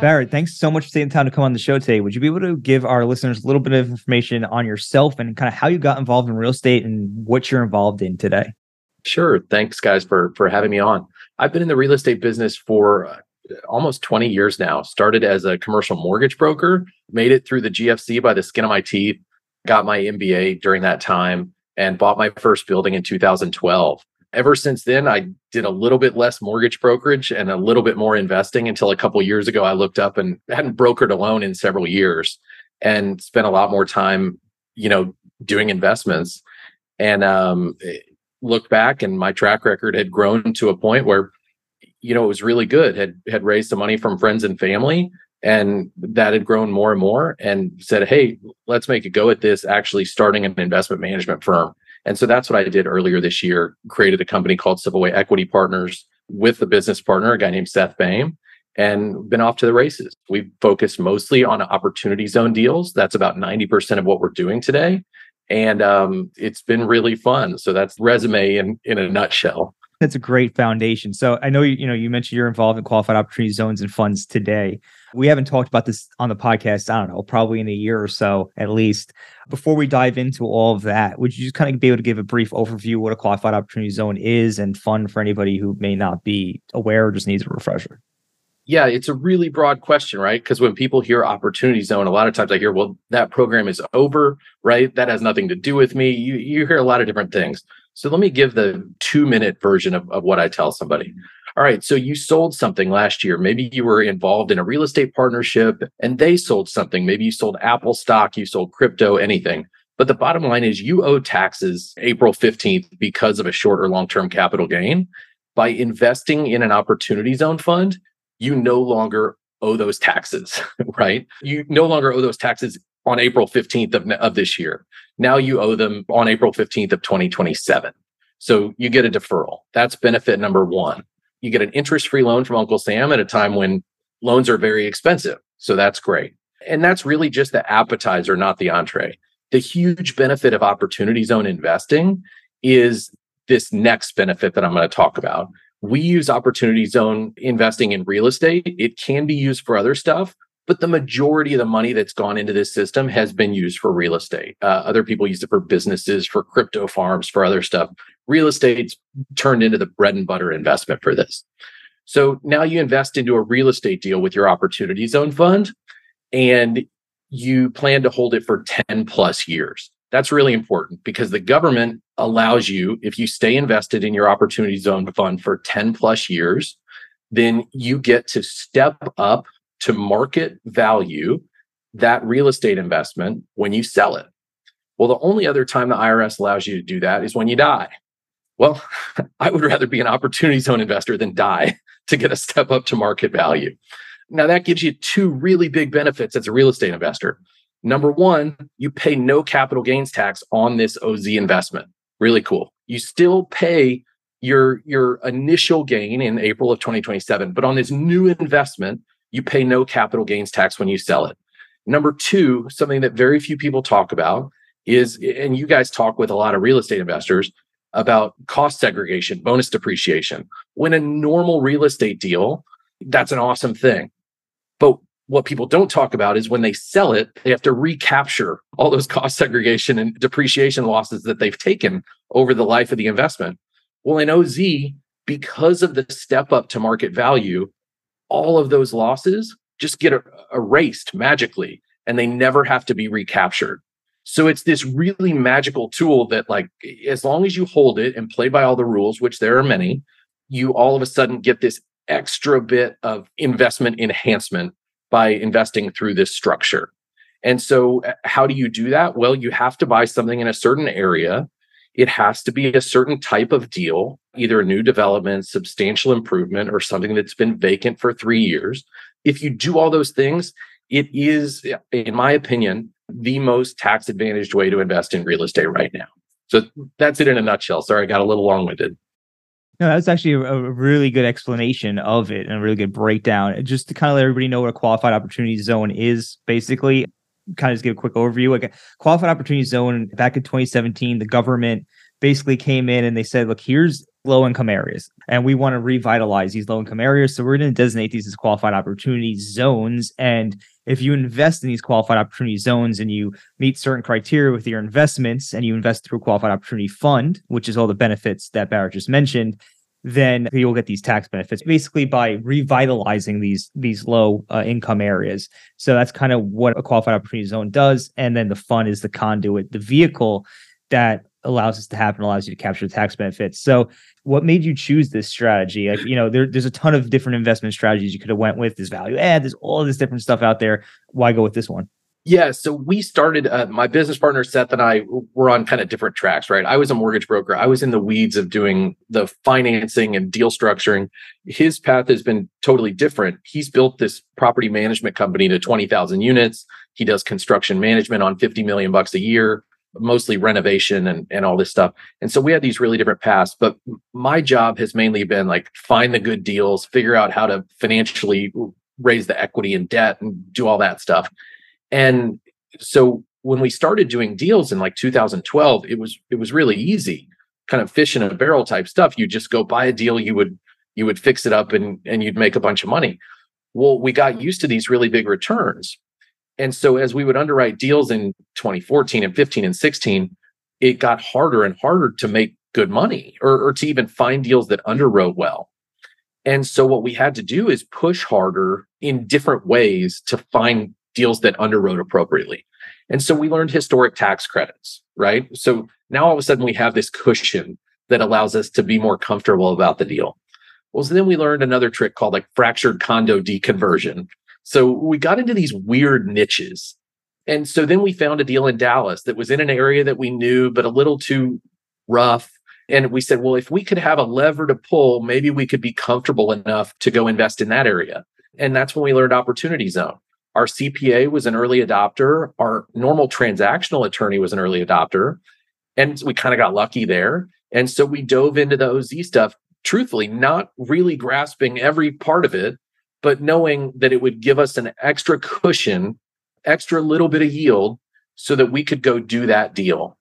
Barrett, thanks so much for taking time to come on the show today. Would you be able to give our listeners a little bit of information on yourself and kind of how you got involved in real estate and what you're involved in today? Sure. Thanks, guys, for for having me on. I've been in the real estate business for uh, almost 20 years now. Started as a commercial mortgage broker, made it through the GFC by the skin of my teeth, got my MBA during that time, and bought my first building in 2012 ever since then, I did a little bit less mortgage brokerage and a little bit more investing until a couple years ago. I looked up and hadn't brokered a loan in several years and spent a lot more time, you know, doing investments. And um, looked back, and my track record had grown to a point where, you know, it was really good. had had raised some money from friends and family, and that had grown more and more. And said, "Hey, let's make a go at this." Actually, starting an investment management firm and so that's what I did earlier this year, created a company called Savoy Equity Partners with a business partner, a guy named Seth Boehm, and been off to the races. We've focused mostly on opportunity zone deals. That's about 90% of what we're doing today. And um, it's been really fun. So that's resume in, in a nutshell. That's a great foundation. So I know you, you know you mentioned you're involved in qualified opportunity zones and funds today. We haven't talked about this on the podcast, I don't know, probably in a year or so at least. Before we dive into all of that, would you just kind of be able to give a brief overview what a qualified opportunity zone is and fund for anybody who may not be aware or just needs a refresher? Yeah, it's a really broad question, right? Because when people hear opportunity zone, a lot of times I hear, well, that program is over, right? That has nothing to do with me. You, you hear a lot of different things. So let me give the two minute version of, of what I tell somebody. All right, so you sold something last year. Maybe you were involved in a real estate partnership and they sold something. Maybe you sold Apple stock, you sold crypto, anything. But the bottom line is you owe taxes April 15th because of a short or long term capital gain. By investing in an opportunity zone fund, you no longer owe those taxes, right? You no longer owe those taxes on April 15th of, of this year. Now you owe them on April 15th of 2027. So you get a deferral. That's benefit number one. You get an interest free loan from Uncle Sam at a time when loans are very expensive. So that's great. And that's really just the appetizer, not the entree. The huge benefit of opportunity zone investing is this next benefit that I'm going to talk about. We use opportunity zone investing in real estate. It can be used for other stuff, but the majority of the money that's gone into this system has been used for real estate. Uh, other people use it for businesses, for crypto farms, for other stuff. Real estate's turned into the bread and butter investment for this. So now you invest into a real estate deal with your opportunity zone fund and you plan to hold it for 10 plus years. That's really important because the government allows you, if you stay invested in your opportunity zone fund for 10 plus years, then you get to step up to market value that real estate investment when you sell it. Well, the only other time the IRS allows you to do that is when you die. Well, I would rather be an opportunity zone investor than die to get a step up to market value. Now, that gives you two really big benefits as a real estate investor. Number one, you pay no capital gains tax on this OZ investment. Really cool. You still pay your, your initial gain in April of 2027, but on this new investment, you pay no capital gains tax when you sell it. Number two, something that very few people talk about is, and you guys talk with a lot of real estate investors about cost segregation, bonus depreciation. When a normal real estate deal, that's an awesome thing. But what people don't talk about is when they sell it, they have to recapture all those cost segregation and depreciation losses that they've taken over the life of the investment. Well, in OZ, because of the step up to market value, all of those losses just get erased magically and they never have to be recaptured. So it's this really magical tool that, like, as long as you hold it and play by all the rules, which there are many, you all of a sudden get this extra bit of investment enhancement by investing through this structure. And so, uh, how do you do that? Well, you have to buy something in a certain area it has to be a certain type of deal, either a new development, substantial improvement, or something that's been vacant for three years. if you do all those things, it is, in my opinion, the most tax advantaged way to invest in real estate right now. So that's it in a nutshell. Sorry, I got a little long winded. No, that's actually a, a, really good explanation of it and a really good breakdown. Just to kind of let everybody know what a qualified opportunity zone is, basically, kind of just give a quick overview. Like qualified opportunity zone back in 2017, the government basically came in and they said, look, here's low income areas and we want to revitalize these low income areas. So we're going to designate these as qualified opportunity zones. And if you invest in these qualified opportunity zones and you meet certain criteria with your investments and you invest through a qualified opportunity fund, which is all the benefits that Barrett just mentioned, then you'll get these tax benefits basically by revitalizing these these low uh, income areas. So that's kind of what a qualified opportunity zone does. And then the fund is the conduit, the vehicle that allows this to happen, allows you to capture the tax benefits. So what made you choose this strategy? Like, you know, there, there's a ton of different investment strategies you could have went with. There's value add, there's all this different stuff out there. Why go with this one? Yeah, so we started. Uh, my business partner Seth and I were on kind of different tracks, right? I was a mortgage broker. I was in the weeds of doing the financing and deal structuring. His path has been totally different. He's built this property management company to twenty thousand units. He does construction management on fifty million bucks a year mostly renovation and, and all this stuff. And so we had these really different paths. But my job has mainly been like find the good deals, figure out how to financially raise the equity and debt and do all that stuff. And so when we started doing deals in like 2012, it was it was really easy, kind of fish in a barrel type stuff. You just go buy a deal, you would you would fix it up and and you'd make a bunch of money. Well, we got mm-hmm. used to these really big returns. And so as we would underwrite deals in 2014 and 15 and 16, it got harder and harder to make good money or, or to even find deals that underwrote well. And so what we had to do is push harder in different ways to find deals that underwrote appropriately. And so we learned historic tax credits, right? So now all of a sudden we have this cushion that allows us to be more comfortable about the deal. Well, so then we learned another trick called like fractured condo deconversion, so we got into these weird niches. And so then we found a deal in Dallas that was in an area that we knew, but a little too rough. And we said, well, if we could have a lever to pull, maybe we could be comfortable enough to go invest in that area. And that's when we learned Opportunity Zone. Our CPA was an early adopter. Our normal transactional attorney was an early adopter. And we kind of got lucky there. And so we dove into the OZ stuff, truthfully, not really grasping every part of it, but knowing that it would give us an extra cushion, extra little bit of yield so that we could go do that deal.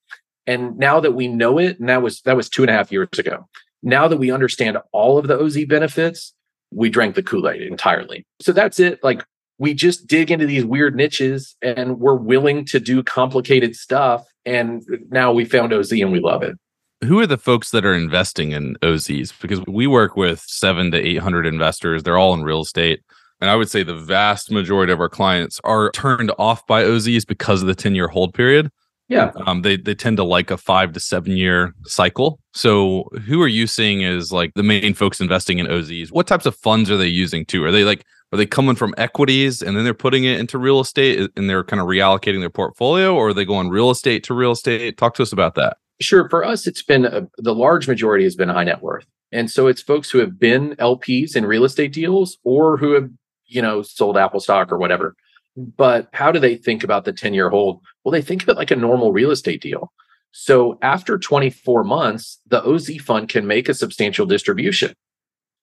And now that we know it, and that was that was two and a half years ago. Now that we understand all of the OZ benefits, we drank the Kool-Aid entirely. So that's it. Like we just dig into these weird niches and we're willing to do complicated stuff. And now we found OZ and we love it who are the folks that are investing in OZs? Because we work with seven to 800 investors. They're all in real estate. And I would say the vast majority of our clients are turned off by OZs because of the 10 year hold period. Yeah. Um, they, they tend to like a five to seven year cycle. So who are you seeing as like the main folks investing in OZs? What types of funds are they using too? Are they like, are they coming from equities and then they're putting it into real estate uh, and they're kind of reallocating their portfolio or are they going real estate to real estate? Talk to us about that. Sure. For us, it's been a, the large majority has been high net worth. And so it's folks who have been LPs in real estate deals or who have, you know, sold Apple stock or whatever. But how do they think about the 10 year hold? Well, they think of it like a normal real estate deal. So after 24 months, the OZ fund can make a substantial distribution.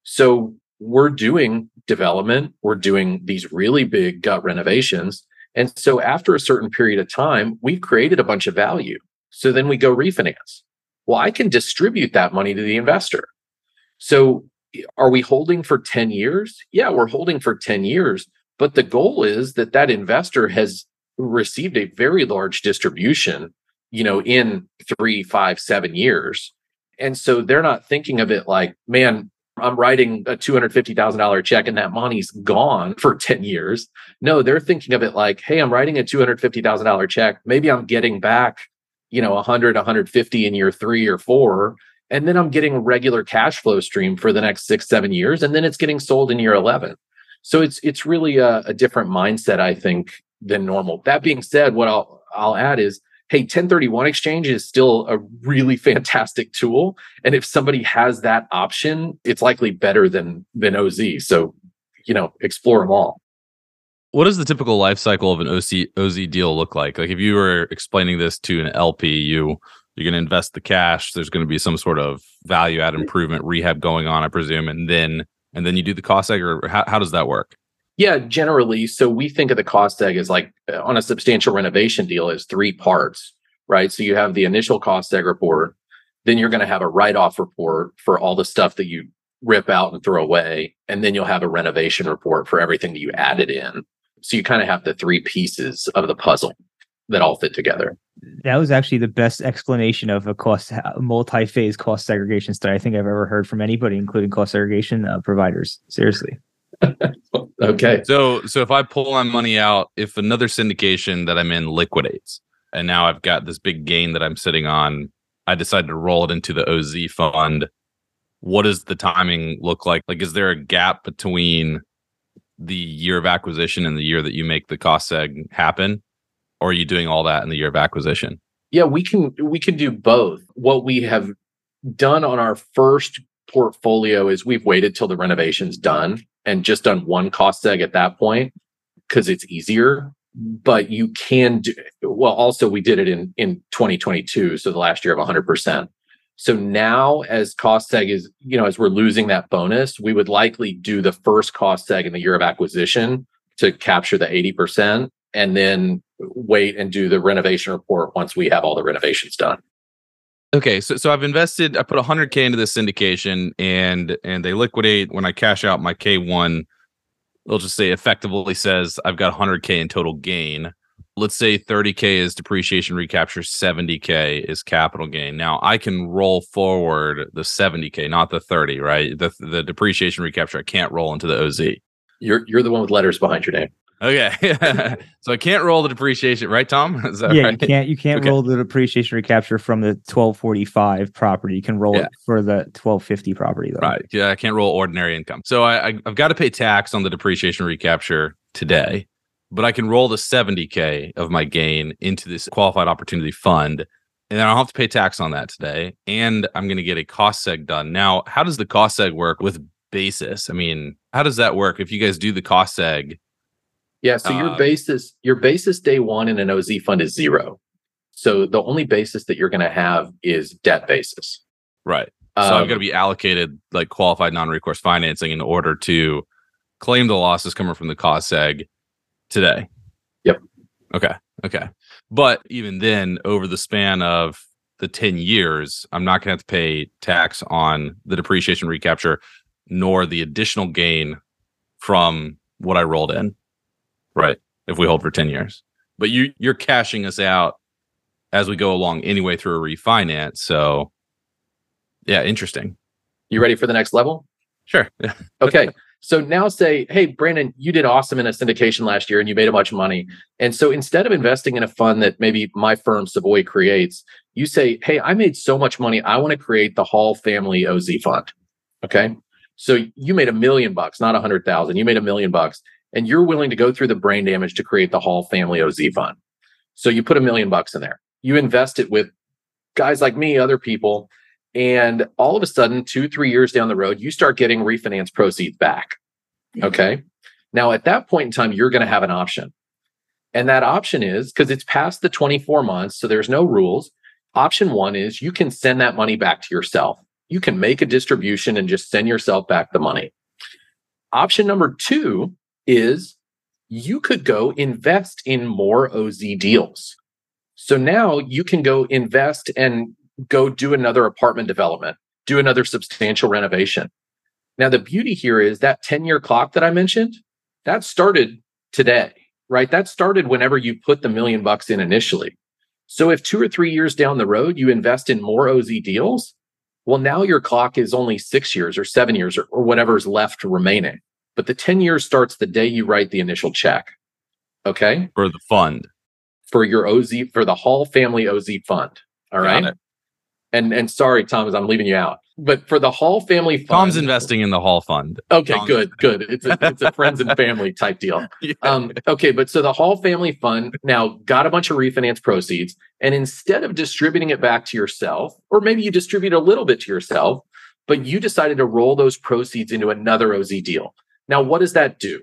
So we're doing development, we're doing these really big gut renovations. And so after a certain period of time, we've created a bunch of value. So then we go refinance. Well, I can distribute that money to the investor. So are we holding for 10 years? Yeah, we're holding for 10 years. But the goal is that that investor has received a very large distribution, you know, in three, five, seven years. And so they're not thinking of it like, man, I'm writing a $250,000 check and that money's gone for 10 years. No, they're thinking of it like, hey, I'm writing a $250,000 check. Maybe I'm getting back you know 100 150 in year three or four and then i'm getting a regular cash flow stream for the next six seven years and then it's getting sold in year 11 so it's it's really a, a different mindset i think than normal that being said what i'll i'll add is hey 1031 exchange is still a really fantastic tool and if somebody has that option it's likely better than than oz so you know explore them all what does the typical life cycle of an OC OZ deal look like? Like if you were explaining this to an LP, you you're going to invest the cash. There's going to be some sort of value add improvement rehab going on, I presume, and then and then you do the cost seg, or how, how does that work? Yeah, generally. So we think of the cost seg as like uh, on a substantial renovation deal as three parts, right? So you have the initial cost seg report, then you're going to have a write off report for all the stuff that you rip out and throw away, and then you'll have a renovation report for everything that you added in. So you kind of have the three pieces of the puzzle that all fit together. That was actually the best explanation of a cost multi-phase cost segregation study I think I've ever heard from anybody, including cost segregation uh, providers. Seriously. okay. So so if I pull my money out, if another syndication that I'm in liquidates, and now I've got this big gain that I'm sitting on, I decide to roll it into the OZ fund. What does the timing look like? Like, is there a gap between the year of acquisition and the year that you make the cost seg happen? Or are you doing all that in the year of acquisition? Yeah, we can we can do both. What we have done on our first portfolio is we've waited till the renovation's done and just done one cost seg at that point because it's easier. But you can do well. Also, we did it in in 2022, so the last year of 100 percent. So now, as cost seg is, you know, as we're losing that bonus, we would likely do the first cost seg in the year of acquisition to capture the 80%, and then wait and do the renovation report once we have all the renovations done. Okay, so so I've invested. I put 100k into this syndication, and and they liquidate when I cash out my K1. They'll just say effectively says I've got 100k in total gain. Let's say 30k is depreciation recapture, 70k is capital gain. Now I can roll forward the 70k, not the 30, right? The the depreciation recapture I can't roll into the OZ. You're you're the one with letters behind your name. Okay, so I can't roll the depreciation, right, Tom? Is that yeah, right? you can't. You can't okay. roll the depreciation recapture from the twelve forty five property. You can roll yeah. it for the twelve fifty property, though. Right? Yeah, I can't roll ordinary income. So I, I I've got to pay tax on the depreciation recapture today, but I can roll the seventy k of my gain into this qualified opportunity fund, and then I'll have to pay tax on that today, and I'm going to get a cost seg done. Now, how does the cost seg work with basis? I mean, how does that work if you guys do the cost seg? Yeah. So your um, basis, your basis day one in an OZ fund is zero. So the only basis that you're going to have is debt basis. Right. So um, I'm going to be allocated like qualified non-recourse financing in order to claim the losses coming from the cost seg today. Yep. Okay. Okay. But even then, over the span of the 10 years, I'm not going to have to pay tax on the depreciation recapture nor the additional gain from what I rolled in. Right. If we hold for 10 years. But you you're cashing us out as we go along anyway through a refinance. So yeah, interesting. You ready for the next level? Sure. okay. So now say, hey, Brandon, you did awesome in a syndication last year and you made a bunch of money. And so instead of investing in a fund that maybe my firm Savoy creates, you say, hey, I made so much money. I want to create the Hall Family OZ Fund. Okay. So you made a million bucks, not a hundred thousand. You made a million bucks and you're willing to go through the brain damage to create the Hall Family OZ Fund. So you put a million bucks in there. You invest it with guys like me, other people, and all of a sudden, two, three years down the road, you start getting refinance proceeds back. Okay. Now, at that point in time, you're going to have an option. And that option is because it's past the 24 months, so there's no rules. Option one is you can send that money back to yourself. You can make a distribution and just send yourself back the money. Option number two is you could go invest in more OZ deals. So now you can go invest and go do another apartment development, do another substantial renovation. Now, the beauty here is that 10 year clock that I mentioned, that started today, right? That started whenever you put the million bucks in initially. So if two or three years down the road, you invest in more OZ deals, well, now your clock is only six years or seven years or, or whatever is left remaining but the 10 years starts the day you write the initial check. Okay. For the fund. For your OZ, for the Hall family OZ fund. All right. And and sorry, Thomas, I'm leaving you out. But for the Hall family fund, Tom's investing in the Hall fund. Okay, Tom's good, good. It's a it's a friends and family type deal. Yeah. Um, okay, but so the Hall family fund now got a bunch of refinance proceeds, and instead of distributing it back to yourself, or maybe you distribute a little bit to yourself, but you decided to roll those proceeds into another OZ deal. Now, what does that do?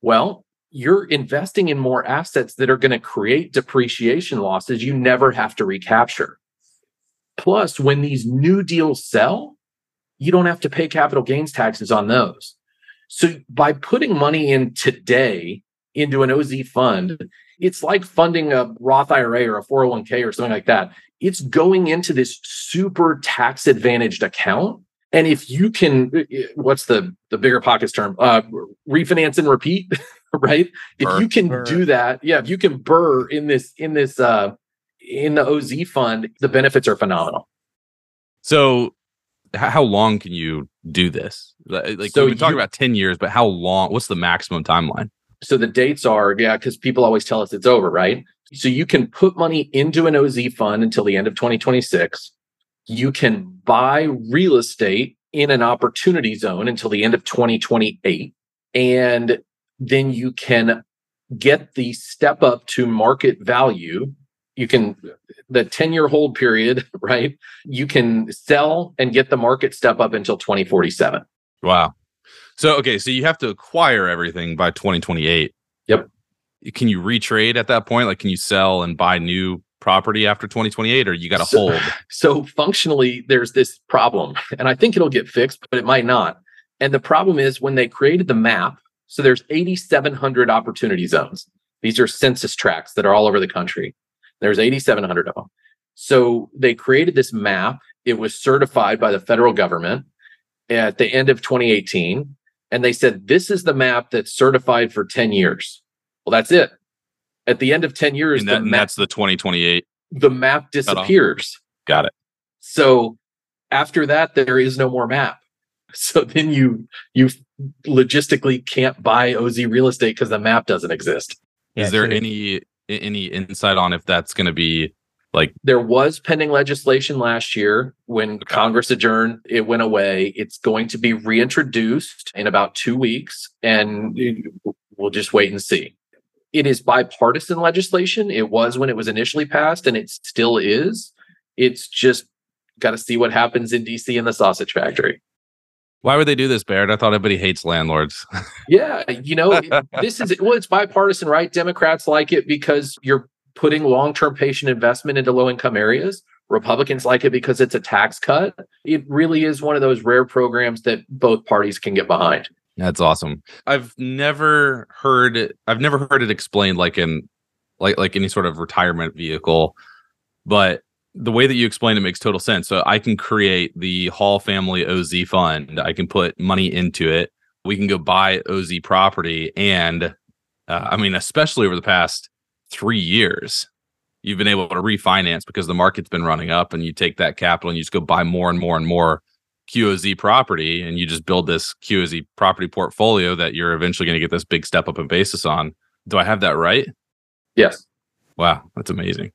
Well, you're investing in more assets that are going to create depreciation losses you never have to recapture. Plus, when these new deals sell, you don't have to pay capital gains taxes on those. So by putting money in today into an OZ fund, it's like funding a Roth IRA or a 401k or something like that. It's going into this super tax advantaged account. And if you can, what's the the BiggerPockets term? Uh, refinance and repeat, right? Burr, if you can burr. do that, yeah, if you can burr in this in this uh, in the OZ fund, the benefits are phenomenal. So how long can you do this? Like so we talk about 10 years, but how long? What's the maximum timeline? So the dates are, yeah, because people always tell us it's over, right? So you can put money into an OZ fund until the end of 2026. You can buy real estate in an opportunity zone until the end of 2028. And then you can get the step up to market value. You can the 10 year hold period right? You can sell and get the market step up until 2047 wow. So okay so you have to acquire everything by 2028 yep. Can you retrade at that point? Like can you sell and buy new property after 2028 or you got to so, hold so functionally there's this problem and i think it'll get fixed but it might not and the problem is when they created the map so there's 8700 opportunity zones these are census tracts that are all over the country there's 8,700 of them. So they created this map. It was certified by the federal government at the end of 2018. And they said, this is the map that's certified for 10 years. Well, that's it. At the end of 10 years, and, that, and that's the 2028. The map disappears. Got it. So after that, there is no more map. So then you you logistically can't buy OZ real estate because the map doesn't exist. Is there any any insight on if that's going to be like there was pending legislation last year when okay. Congress adjourned, it went away. It's going to be reintroduced in about two weeks, and we'll just wait and see. It is bipartisan legislation. It was when it was initially passed, and it still is. It's just got to see what happens in DC in the sausage factory. Why would they do this, Barrett? I thought everybody hates landlords. yeah, you know, this is well, it's bipartisan, right? Democrats like it because you're putting long-term patient investment into low-income areas. Republicans like it because it's a tax cut. It really is one of those rare programs that both parties can get behind. That's awesome. I've never heard I've never heard it explained like in like like any sort of retirement vehicle, but the way that you explain it makes total sense. So I can create the Hall Family OZ fund. I can put money into it. We can go buy OZ property, and uh, I mean, especially over the past three years, you've been able to refinance because the market's been running up, and you take that capital and you just go buy more and more and more QOZ property, and you just build this QOZ property portfolio that you're eventually going to get this big step up in basis on. Do I have that right? Yes. Wow, that's amazing.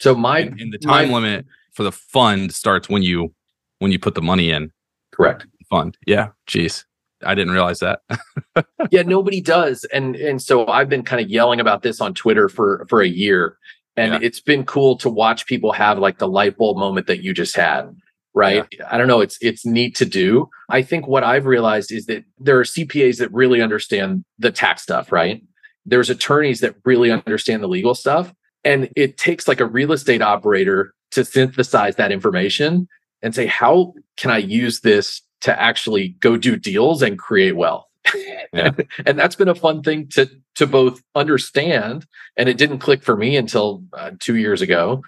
So my and, and the time my, limit for the fund starts when you when you put the money in. Correct. Fund. Yeah. Jeez. I didn't realize that. yeah, nobody does. And and so I've been kind of yelling about this on Twitter for for a year. And yeah. it's been cool to watch people have like the light bulb moment that you just had. Right. Yeah. I don't know. It's it's neat to do. I think what I've realized is that there are CPAs that really understand the tax stuff, right? There's attorneys that really understand the legal stuff. And it takes like a real estate operator to synthesize that information and say, how can I use this to actually go do deals and create wealth? Yeah. and that's been a fun thing to to both understand and it didn't click for me until uh, 2 years ago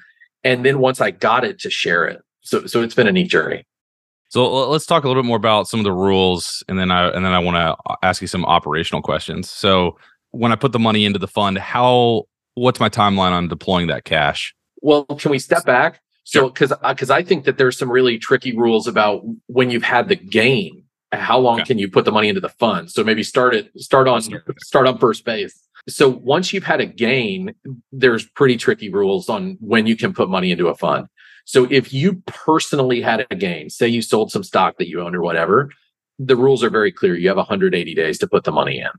and then once I got it to share it. So so it's been a neat journey. So let's talk a little bit more about some of the rules and then I and then I want to uh, ask you some operational questions. So when I put the money into the fund, how what's my timeline on deploying that cash? Well, can we step back? So, because because uh, I think that there's some really tricky rules about when you've had the gain. How long okay. can you put the money into the fund? So maybe start it start on start on first base. So once you've had a gain, there's pretty tricky rules on when you can put money into a fund. So if you personally had a gain, say you sold some stock that you owned or whatever, the rules are very clear. You have 180 days to put the money in.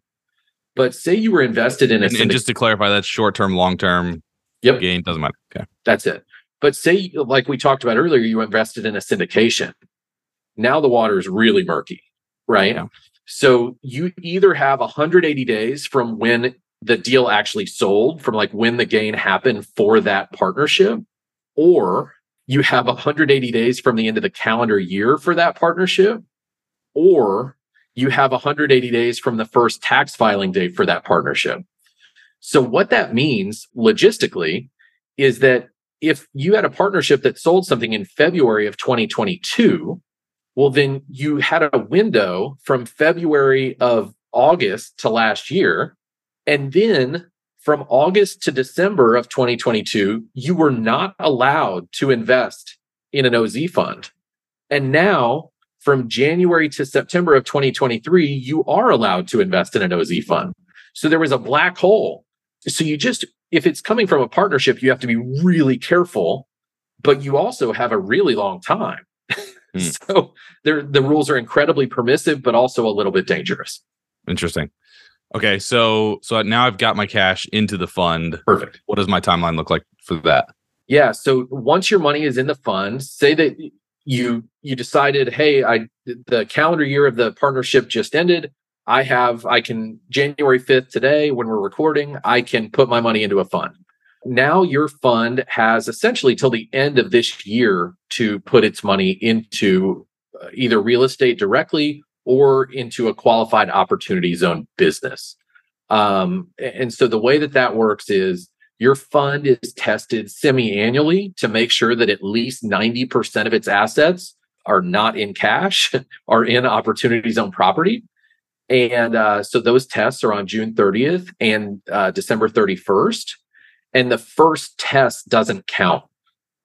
But say you were invested in a and, and just to clarify, that's short term, long term. Yep. Gain doesn't matter. Okay. That's it. But say, like we talked about earlier, you invested in a syndication. Now the water is really murky, right? Yeah. So you either have 180 days from when the deal actually sold, from like when the gain happened for that partnership, or you have 180 days from the end of the calendar year for that partnership, or you have 180 days from the first tax filing date for that partnership. So, what that means logistically is that if you had a partnership that sold something in February of 2022, well, then you had a window from February of August to last year. And then from August to December of 2022, you were not allowed to invest in an OZ fund. And now from January to September of 2023, you are allowed to invest in an OZ fund. So there was a black hole. So you just, if it's coming from a partnership, you have to be really careful, but you also have a really long time. Hmm. so the rules are incredibly permissive, but also a little bit dangerous. Interesting. Okay, so so now I've got my cash into the fund. Perfect. What does my timeline look like for that? Yeah, so once your money is in the fund, say that you you decided, hey, I the calendar year of the partnership just ended. I have I can January 5th today when we're recording, I can put my money into a fund. Now your fund has essentially till the end of this year to put its money into uh, either real estate directly or into a qualified opportunity zone business. Um, and so the way that that works is your fund is tested semi annually to make sure that at least 90% of its assets are not in cash, are in opportunity zone property. And uh, so those tests are on June 30th and uh, December 31st. And the first test doesn't count.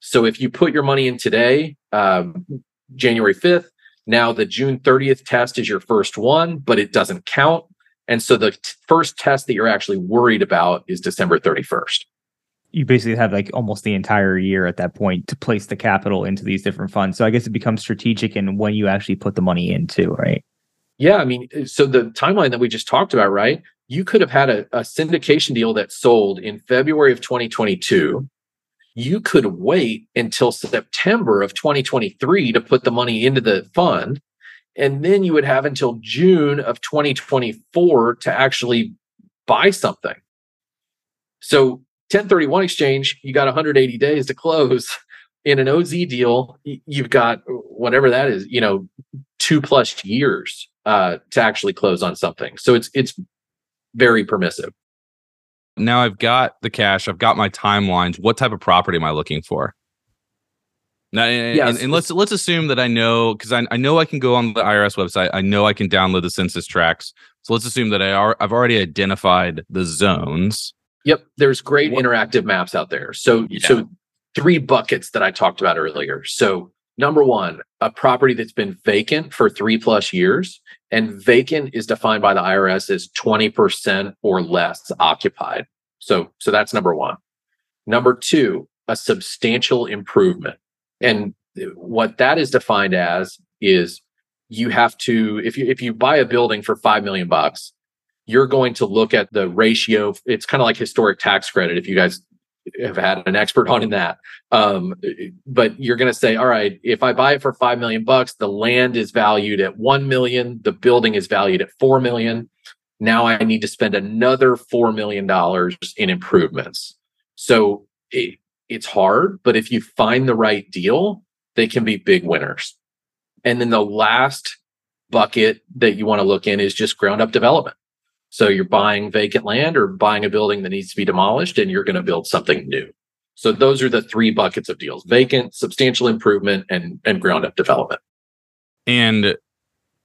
So if you put your money in today, um, January 5th, now the June 30th test is your first one, but it doesn't count. And so the t- first test that you're actually worried about is December 31st. You basically have like almost the entire year at that point to place the capital into these different funds. So I guess it becomes strategic in when you actually put the money into, right? Yeah. I mean, uh, so the timeline that we just talked about, right? You could have had a, a syndication deal that sold in February of 2022 you could wait until September of 2023 to put the money into the fund. And then you would have until June of 2024 to actually buy something. So 1031 exchange, you got 180 days to close. In an OZ deal, you've got whatever that is, you know, two plus years uh, to actually close on something. So it's it's very permissive now I've got the cash, I've got my timelines. What type of property am I looking for? Now, and, yes. and, and let's let's assume that I know because I, I know I can go on the IRS website. I know I can download the census tracts. So let's assume that I are I've already identified the zones. Yep, there's great what? interactive maps out there. So yeah. so three buckets that I talked about earlier. So number one, a property that's been vacant for three plus years. And vacant is defined by the IRS as 20% or less occupied. So, so that's number one. Number two, a substantial improvement. And what that is defined as is you have to, if you if you buy a building for five million bucks, you're going to look at the ratio. It's kind of like historic tax credit. If you guys have had an expert on in that. Um, but you're going to say, all right, if I buy it for five million bucks, the land is valued at one million, the building is valued at four million. Now I need to spend another four million dollars in improvements. So it, it's hard, but if you find the right deal, they can be big winners. And then the last bucket that you want to look in is just ground up development. So you're buying vacant land or buying a building that needs to be demolished and you're going to build something new. So those are the three buckets of deals: vacant, substantial improvement, and and ground up development. And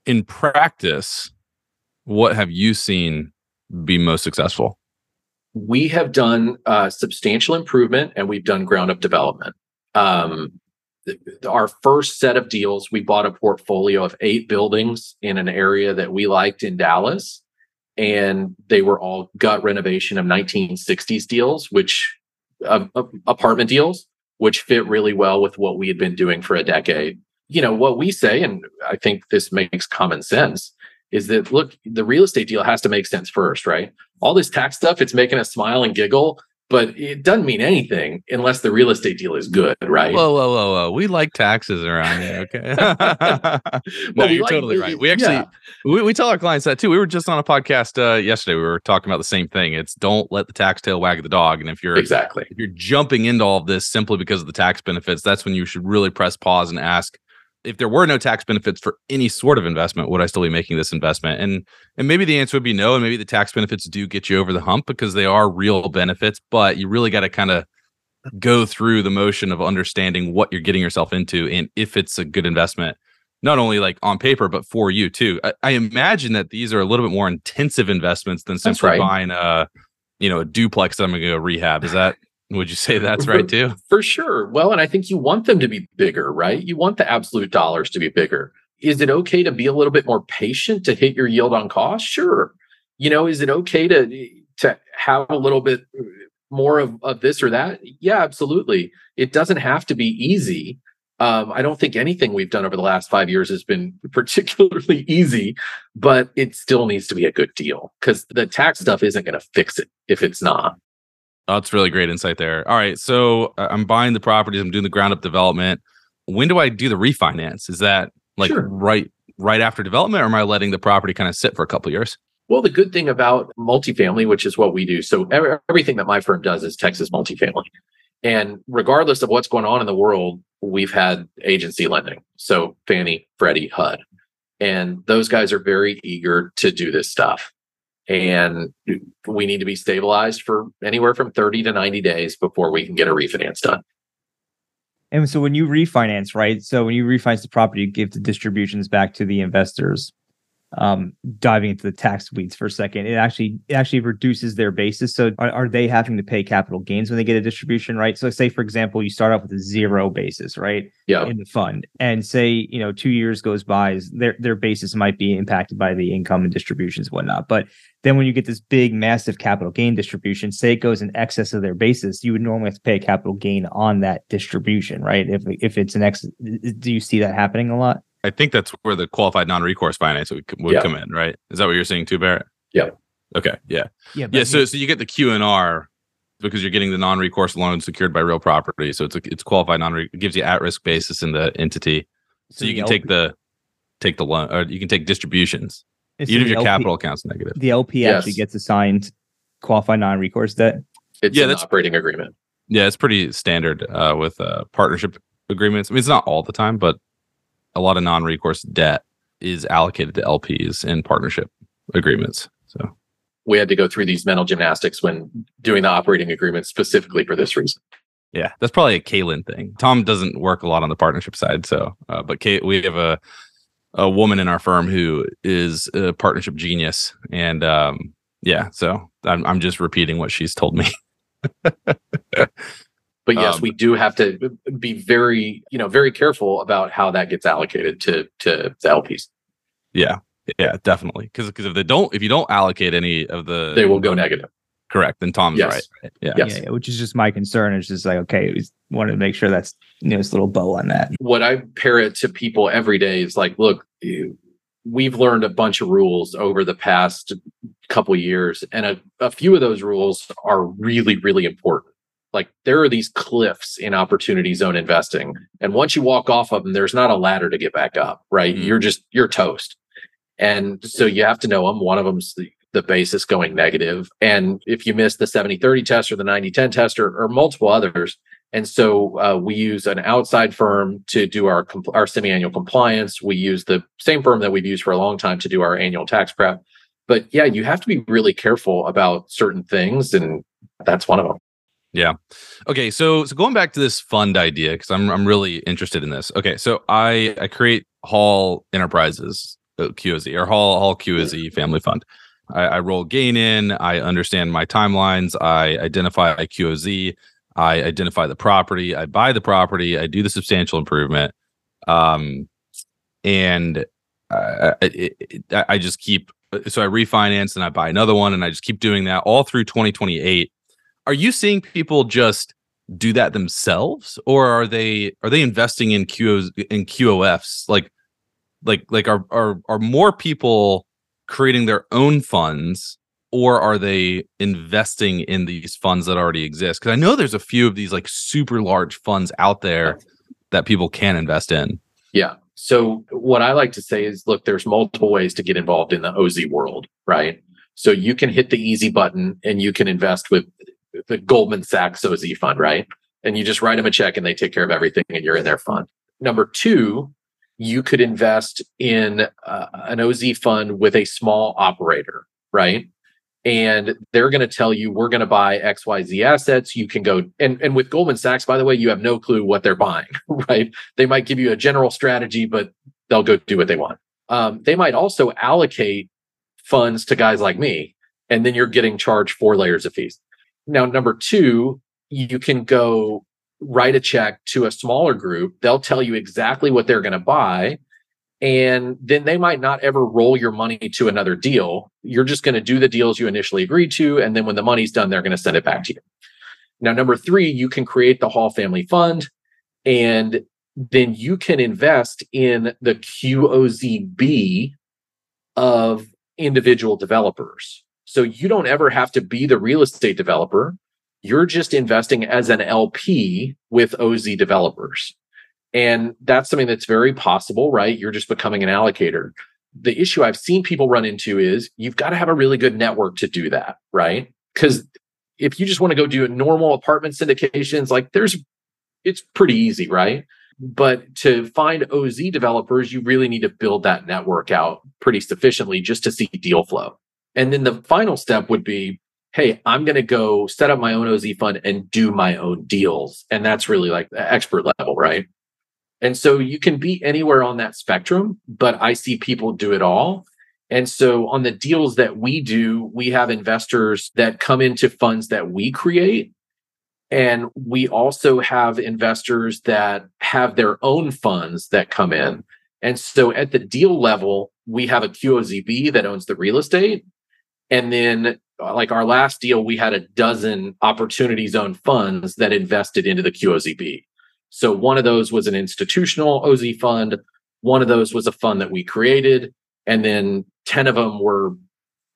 in practice, what have you seen be most successful? We have done uh, substantial improvement and we've done ground up development. Um, our first set of deals, we bought a portfolio of eight buildings in an area that we liked in Dallas and they were all gut renovation of 1960s deals, which uh, apartment deals, which fit really well with what we had been doing for a decade. You know, what we say, and I think this makes common sense, is that look, the real estate deal has to make sense first, right? All this tax stuff, it's making us smile and giggle. But it doesn't mean anything unless the real estate deal is good, right? Whoa, whoa, whoa, whoa! We like taxes around here. Okay. no, Well, we you're like- totally right. We actually yeah. we, we tell our clients that too. We were just on a podcast uh, yesterday. We were talking about the same thing. It's don't let the tax tail wag the dog. And if you're exactly. if you're jumping into all of this simply because of the tax benefits, that's when you should really press pause and ask if there were no tax benefits for any sort of investment, would I still be making this investment? And and maybe the answer would be no, and maybe the tax benefits do get you over the hump because they are real benefits, but you really got to kind of go through the motion of understanding what you're getting yourself into and if it's a good investment not only like on paper but for you too i, I imagine that these are a little bit more intensive investments than simply right. buying a you know a duplex that i'm gonna go rehab is that would you say that's right too For sure. Well, and I think you want them to be bigger, right? You want the absolute dollars to be bigger. Is it okay to be a little bit more patient to hit your yield on cost? Sure. You know, is it okay to to have a little bit more of, of this or that? Yeah, absolutely. It doesn't have to be easy. Um, I don't think anything we've done over the last five years has been particularly easy, but it still needs to be a good deal because the tax stuff isn't going to fix it if it's not. Oh, that's really great insight there. All right. So uh, I'm buying the properties, I'm doing the ground up development. When do I do the refinance? Is that like Sure. right right after development or am I letting the property kind of sit for a couple years? Well, the good thing about multifamily, which is what we do, so ev- everything that my firm does is Texas multifamily. And regardless of what's going on in the world, we've had agency lending. So Fannie, Freddie, HUD. And those guys are very eager to do this stuff. And we need to be stabilized for anywhere from 30 to 90 days before we can get a refinance done. And so when you refinance, right? So when you refinance the property, you give the distributions back to the investors. Um, diving into the tax weeds for a second, it actually it actually reduces their basis. So are, are they having to pay capital gains when they get a distribution, right? So say for example, you start off with a zero basis, right? Yeah. in the fund and say you know two years goes by is their their basis might be impacted by the income and distributions and whatnot but then when you get this big massive capital gain distribution say it goes in excess of their basis you would normally have to pay a capital gain on that distribution right if if it's an ex do you see that happening a lot I think that's where the qualified non-recourse finance would, would Yeah. come in, right? Is that what you're saying too, Barrett? Yeah. Okay. Yeah. yeah Yeah. So so you get the Q and R because you're getting the non-recourse loan secured by real property. So it's a, it's qualified non. It gives you at-risk basis in the entity, so you can take the take the loan, or you can take distributions, even if your capital account's negative. the lp actually gets assigned qualified non-recourse debt It's Yeah, an that's- operating agreement. Yeah, it's pretty standard uh, with uh, partnership agreements. I mean, it's not all the time, but a lot of non-recourse debt is allocated to LPs in partnership agreements. So We had to go through these mental gymnastics when doing the operating agreement specifically for this reason. yeah, that's probably a Kaylin thing. Tom doesn't work a lot on the partnership side, so uh, but Kay, we have a a woman in our firm who is a partnership genius, and um, yeah, so I'm I'm just repeating what she's told me. But yes, Um, we do have to be very, you know, very careful about how that gets allocated to to the LPs. Yeah, yeah, definitely. Because because if they don't, if you don't allocate any of the, They will go negative. Correct. Then Tom's Yes. right. right? Yeah. Yes. yeah, yeah, which is just my concern it's just like okay we just wanted to make sure that's you know this little bow on that What I pair it to people every day is like, look, you- we've learned a bunch of rules over the past couple years, and a, a few of those rules are really, really important. Like there are these cliffs in opportunity zone investing, and once you walk off of them, there's not a ladder to get back up. Right? Mhm. You're just you're toast. And so you have to know them. One of them's the, the basis going. And if you miss the 70 30 test or the 90 10 test or, or multiple others. And so uh, we use an outside firm to do our, compl- our semi annual compliance. We use the same firm that we've used for a long time to do our annual tax prep. But yeah, you have to be really careful about certain things. And that's one of them. Okay, so so going back to this fund idea because I'm I'm really interested in this. Okay, so I I create Hall Enterprises uh, QOZ or Hall Hall QOZ Family Fund. I, I roll gain in. I understand my timelines. I identify QOZ. I identify the property. I buy the property. I do the substantial improvement. Um, and uh, it, it, I I just keep so I refinance and I buy another one and I just keep doing that all through 2028 are you seeing people just do that themselves or are they are they investing in QOs in QOFs like like like are are are more people creating their own funds or are they investing in these funds that already exist? Because I know there's a few of these like super large funds out there that people can invest in. Yeah. So what I like to say is, look, there's multiple ways to get involved in the OZ world, right? So you can hit the easy button and you can invest with the Goldman Sachs OZ fund, right? And you just write them a check and they take care of everything and you're in their fund. Number two, you could invest in uh, an OZ fund with a small operator, right? and they're going to tell you we're going to buy xyz assets you can go and, and with goldman sachs by the way you have no clue what they're buying right they might give you a general strategy but they'll go do what they want um, they might also allocate funds to guys like me and then you're getting charged four layers of fees now number two you can go write a check to a smaller group they'll tell you exactly what they're going to buy and then they might not ever roll your money to another deal. You're just going to do the deals you initially agreed to. And then when the money's done, they're going to send it back to you. Now, number three, you can create the Hall Family Fund and then you can invest in the QOZB of individual developers. So you don't ever have to be the real estate developer. You're just investing as an LP with OZ developers. And that's something that's very possible, right? You're just becoming an allocator. The issue I've seen people run into is you've got to have a really good network to do that, right? Because if you just want to go do a normal apartment syndications, like there's, it's pretty easy, right? But to find OZ developers, you really need to build that network out pretty sufficiently just to see deal flow. And then the final step would be hey, I'm going to go set up my own OZ fund and do my own deals. And that's really like the expert level, right? And so you can be anywhere on that spectrum, but I see people do it all. And so on the deals that we do, we have investors that come into funds that we create. And we also have investors that have their own funds that come in. And so at the deal level, we have a QOZB that owns the real estate. And then, uh, like our last deal, we had a dozen opportunity zone funds that invested into the QOZB. So one of those was an institutional OZ fund. One of those was a fund that we created. And then 10 of them were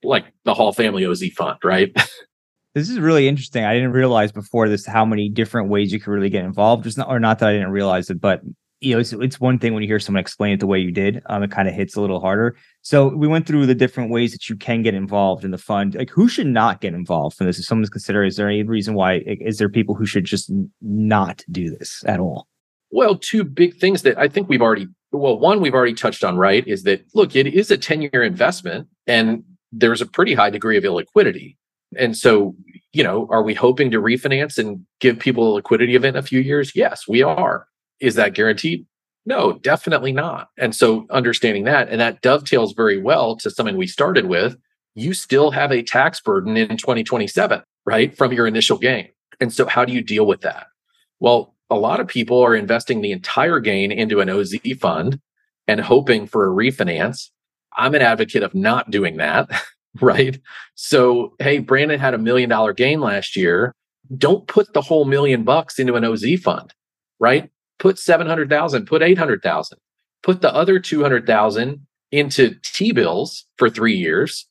like the Hall Family OZ fund, right? this is really interesting. I didn't realize before this how many different ways you could really get involved. Just not, or not that I didn't realize it, but you know, it's, it's one thing when you hear someone explain it the way you did. Um, it kind of hits a little harder. So we went through the different ways that you can get involved in the fund. Like, who should not get involved in this? If someone's considering, is there any reason why? Is there people who should just not do this at all? Well, two big things that I think we've already. Well, one we've already touched on, right? Is that look, it is a ten-year investment, and there's a pretty high degree of illiquidity. And so, you know, are we hoping to refinance and give people a liquidity event in a few years? Yes, we are. Is that guaranteed? No, definitely not. And so understanding that, and that dovetails very well to something we started with, you still have a tax burden in 2027, right? From your initial gain. And so how do you deal with that? Well, a lot of people are investing the entire gain into an OZ fund and hoping for a refinance. I'm an advocate of not doing that, right? So, hey, Brandon had a million dollar gain last year. Don't put the whole million bucks into an OZ fund, right? Put 700,000, put 800,000, put the other 200,000 into T bills for three years.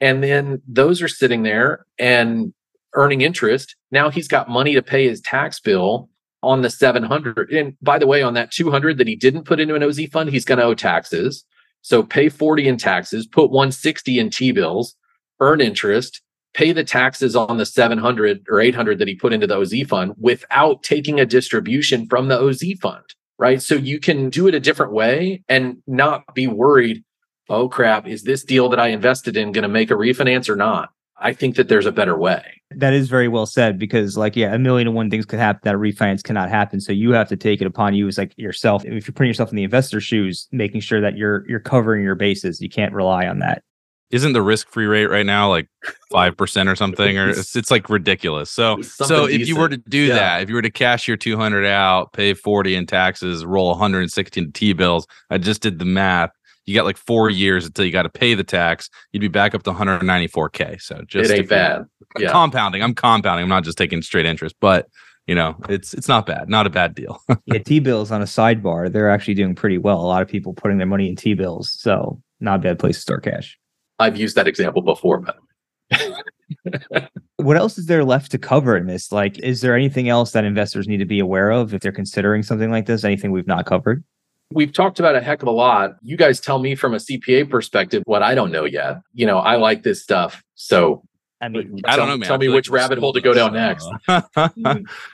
And then those are sitting there and earning interest. Now he's got money to pay his tax bill on the 700. And by the way, on that 200 that he didn't put into an OZ fund, he's going to owe taxes. So pay 40 in taxes, put 160 in T bills, earn interest, pay the taxes on the 700 or 800 that he put into the OZ fund without taking a distribution from the OZ fund, right? So you can do it a different way and not be worried, oh crap, is this deal that I invested in going to make a refinance or not? I think that there's a better way. That is very well said because, like, yeah, a million and one things could happen that refinance cannot happen. So you have to take it upon you as like yourself. If you're putting yourself in the investor's shoes, making sure that you're you're covering your bases. You can't rely on that isn't the risk free rate right now like 5% or something or it's, it's like ridiculous so so if decent. you were to do yeah. that if you were to cash your 200 out pay 40 in taxes roll 116 t-bills i just did the math you got like four years until you got to pay the tax you'd be back up to 194k so just it ain't bad yeah. compounding i'm compounding i'm not just taking straight interest but you know it's it's not bad not a bad deal yeah t-bills on a sidebar they're actually doing pretty well a lot of people putting their money in t-bills so not a bad place to store cash I've used that example before, but what else is there left to cover in this? Like, is there anything else that investors need to be aware of if they're considering something like this? Anything we've not covered? We've talked about a heck of a lot. You guys tell me from a CPA perspective what I don't know yet. You know, I like this stuff. So I mean, I don't tell- know, man. Tell me which like rabbit hole to go down next. I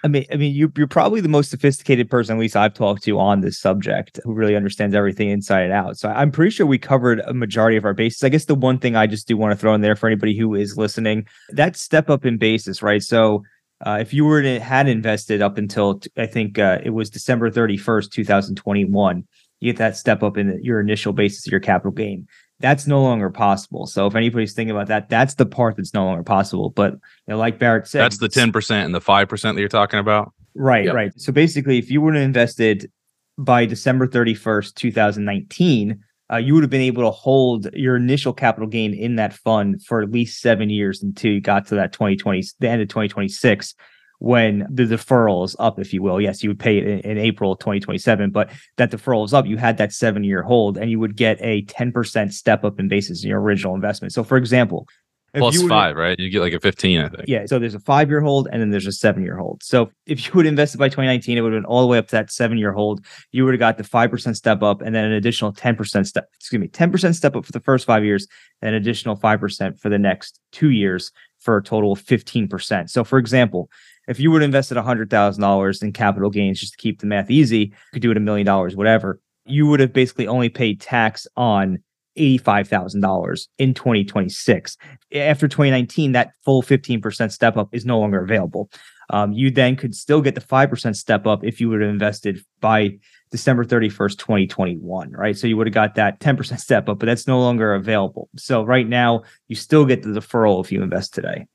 mean, I mean, you, you're probably the most sophisticated person, at least I've talked to on this subject, who really understands everything inside and out. So I'm pretty sure we covered a majority of our bases. I guess the one thing I just do want to throw in there for anybody who is listening, that step up in basis, right? So uh, if you were to had invested up until t- I think uh, it was December 31st, 2021, you get that step up in your initial basis of your capital gain. That's no longer possible. So if anybody's thinking about that, that's the part that's no longer possible. But you know, like Barrett said, That's the 10% and the 5% that you're talking about. Right, Yep. right. So basically, if you would have invested by December 31st, 2019, uh, you would have been able to hold your initial capital gain in that fund for at least seven years until you got to that 2020, the end of 2026, when the deferral is up, if you will. Yes, you would pay it in, in April 2027, but that deferral is up. You had that seven year hold and you would get a 10% step up in basis in your original investment. So, for example, if Plus five, right? You get like a 15, I think. yeah. So there's a five year hold and then there's a seven year hold. So if you would invested by 2019, it would have been all the way up to that seven year hold. You would have got the 5% step up and then an additional 10% step, excuse me, 10% step up for the first five years and an additional 5% for the next two years for a total of 15%. So for example, if you would have invested $100,000 in capital gains, just to keep the math easy, you could do it a million dollars, whatever, you would have basically only paid tax on $85,000 in 2026 after 2019, that full 15% step up is no longer available. Um, you then could still get the 5% step up if you would have invested by December 31st, 2021, right? So you would have got that 10% step up, but that's no longer available. So right now, you still get the deferral if you invest today.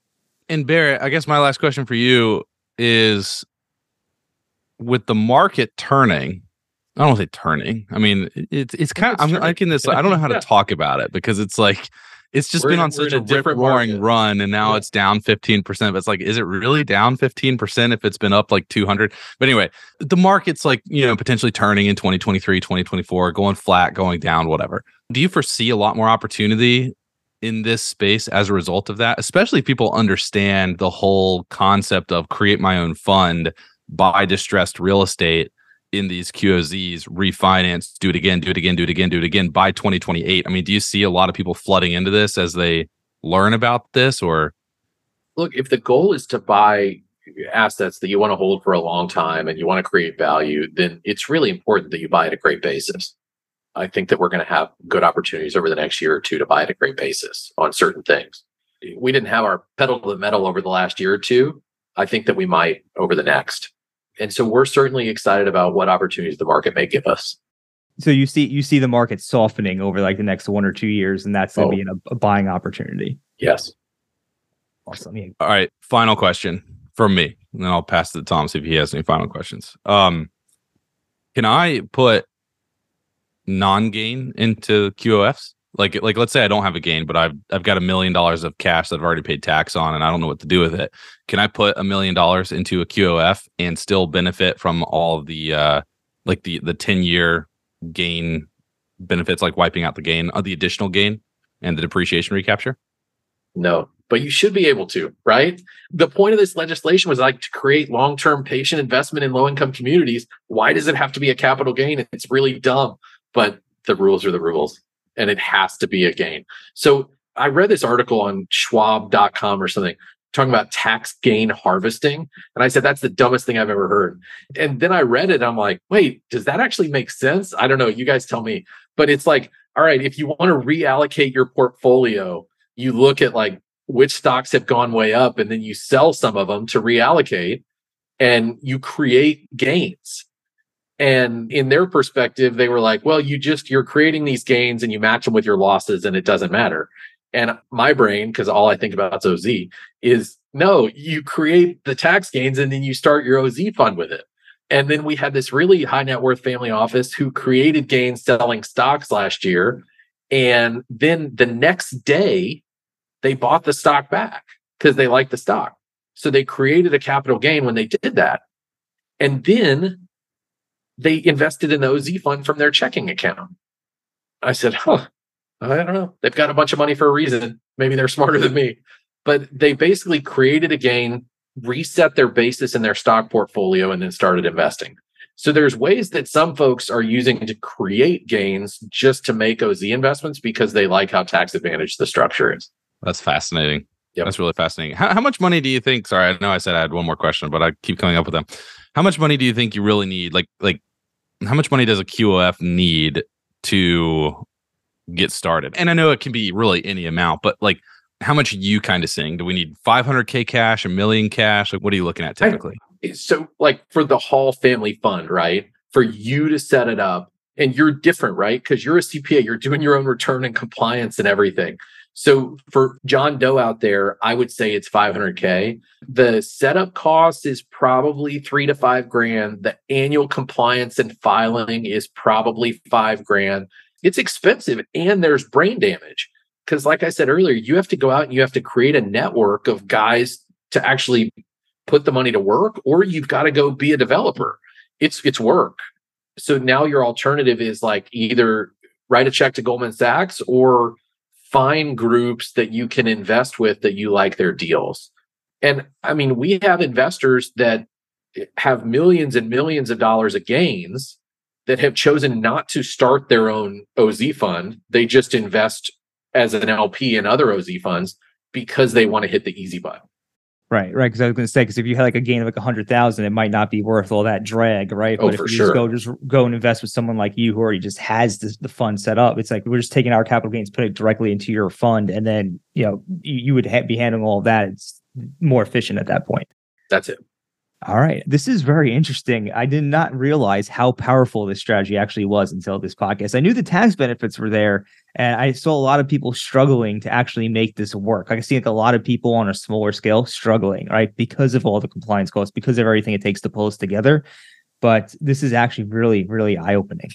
And Barrett, I guess my last question for you is with the market turning, I don't want to say turning. I mean, it- it's it's kind of I'm turning. liking this. I don't know how to talk about it because it's like it's just We're been in- on such a a different different roaring market. run, and now Yeah. it's down 15%. But it's like, is it really down 15% if it's been up like 200? But anyway, the market's like, you know, potentially turning in 2023, 2024, going flat, going down, whatever. Do you foresee a lot more opportunity in this space as a result of that, especially if people understand the whole concept of create my own fund, buy distressed real estate in these QOZs, refinance, do it again, do it again, do it again, do it again by 2028. I mean, do you see a lot of people flooding into this as they learn about this or look, if the goal is to buy assets that you want to hold for a long time and you want to create value, then it's really important that you buy at a great basis. I think that we're going to have good opportunities over the next year or two to buy at a great basis on certain things. We didn't have our pedal to the metal over the last year or two. I think that we might over the next. And so we're certainly excited about what opportunities the market may give us. So you see you see the market softening over like the next one or two years, and that's going Oh. to be a, a buying opportunity. Yes. Awesome. Yeah. all right, final question from me. And then I'll pass it to Tom see if he has any final questions. Um can I put non-gain into QOFs? Like like let's say I don't have a gain, but I've I've got a million dollars of cash that I've already paid tax on and I don't know what to do with it. Can I put a million dollars into a QOF and still benefit from all of the uh like the the 10 year gain benefits like wiping out the gain of the additional gain and the depreciation recapture? No, but you should be able to, right? The point of this legislation was like to create long term patient investment in low income communities. Why does it have to be a capital gain? It's really dumb, but the rules are the rules and it has to be a gain. So I read this article on schwab.com or something talking about tax gain harvesting. And I said, that's the dumbest thing I've ever heard. And then I read it. I'm like, wait, does that actually make sense? I don't know. You guys tell me. But it's like, all right, if you want to reallocate your portfolio, you look at like which stocks have gone way up and then you sell some of them to reallocate and you create gains. And in their perspective, they were like, well, you just, you're creating these gains and you match them with your losses and it doesn't matter. And my brain, because all I think about is OZ, is no, you create the tax gains and then you start your OZ fund with it. And then we had this really high net worth family office who created gains selling stocks last year. And then the next day, they bought the stock back because they liked the stock. So they created a capital gain when they did that. And then they invested in the OZ fund from their checking account. I said, huh, I don't know. They've got a bunch of money for a reason. Maybe they're smarter than me. but they basically created a gain, reset their basis in their stock portfolio, and then started investing. So there's ways that some folks are using to create gains just to make OZ investments because they like how tax advantaged the structure is. That's fascinating. Yep. That's really fascinating. How, how much money do you think? Sorry, I know I said I had one more question, but I keep coming up with them. How much money do you think you really need? Like, like, how much money does a QOF need to get started? And I know it can be really any amount, but like, how much are you kind of seeing? Do we need 500k cash, a million cash? Like, what are you looking at typically? I, so, like for the Hall Family Fund, right? For you to set it up, and you're different, right? Because you're a CPA, you're doing your own return and compliance and everything. So for John Doe out there, I would say it's 500K. The setup cost is probably three to five grand. The annual compliance and filing is probably five grand. It's expensive and there's brain damage. Because, like I said earlier, you have to go out and you have to create a network of guys to actually put the money to work, or you've got to go be a developer. It's it's work. So now your alternative is like either write a check to Goldman Sachs or find groups that you can invest with that you like their deals. And I mean, we have investors that have millions and millions of dollars of gains that have chosen not to start their own OZ fund. They just invest as an LP in other OZ funds because they want to hit the easy button. Right, right. Because I was going to say, because if you had like a gain of like a hundred thousand, it might not be worth all that drag, right? Oh, but if for you sure. just go just go and invest with someone like you who already just has this, the fund set up, it's like we're just taking our capital gains, put it directly into your fund, and then you know you, you would ha- be handling all that. It's more efficient at that point. That's it. All right. This is very interesting. I did not realize how powerful this strategy actually was until this podcast. I knew the tax benefits were there, and I saw a lot of people struggling to actually make this work. I can see like a lot of people on a smaller scale struggling, right? Because of all the compliance costs, because of everything it takes to pull this together. But this is actually really, really eye opening.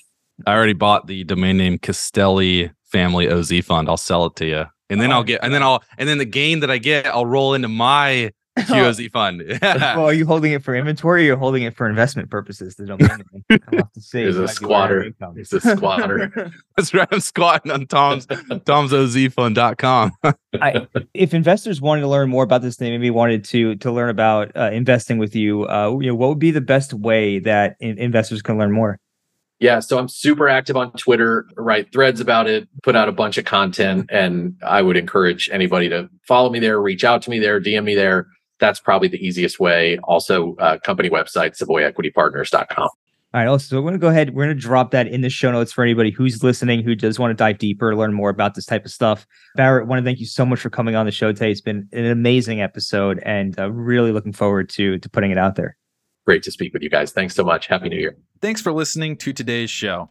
I already bought the domain name Castelli Family OZ Fund. I'll sell it to you. And then Oh, I'll get, and then I'll, and then the gain that I get, I'll roll into my QOZ fund. well, are you holding it for inventory or you're holding it for investment purposes? The domain name? I'll have to see. There's a squatter. higher. It's a squatter. That's right. I'm squatting on Tom's, tomsozfund.com. I, if investors wanted to learn more about this thing, maybe wanted to to learn about uh, investing with you, uh, you know, what would be the best way that in- investors can learn more? Yeah, so I'm super active on Twitter, write threads about it, put out a bunch of content, and I would encourage anybody to follow me there, reach out to me there, DM me there. That's probably the easiest way. Also, uh, company website, savoyequitypartners.com. All right. Also, so we're going to go ahead. We're going to drop that in the show notes for anybody who's listening who does want to dive deeper, learn more about this type of stuff. Barrett, want to thank you so much for coming on the show today. It's been an amazing episode, and uh, really looking forward to to putting it out there. Great to speak with you guys. Thanks so much. Happy New Year. Thanks for listening to today's show.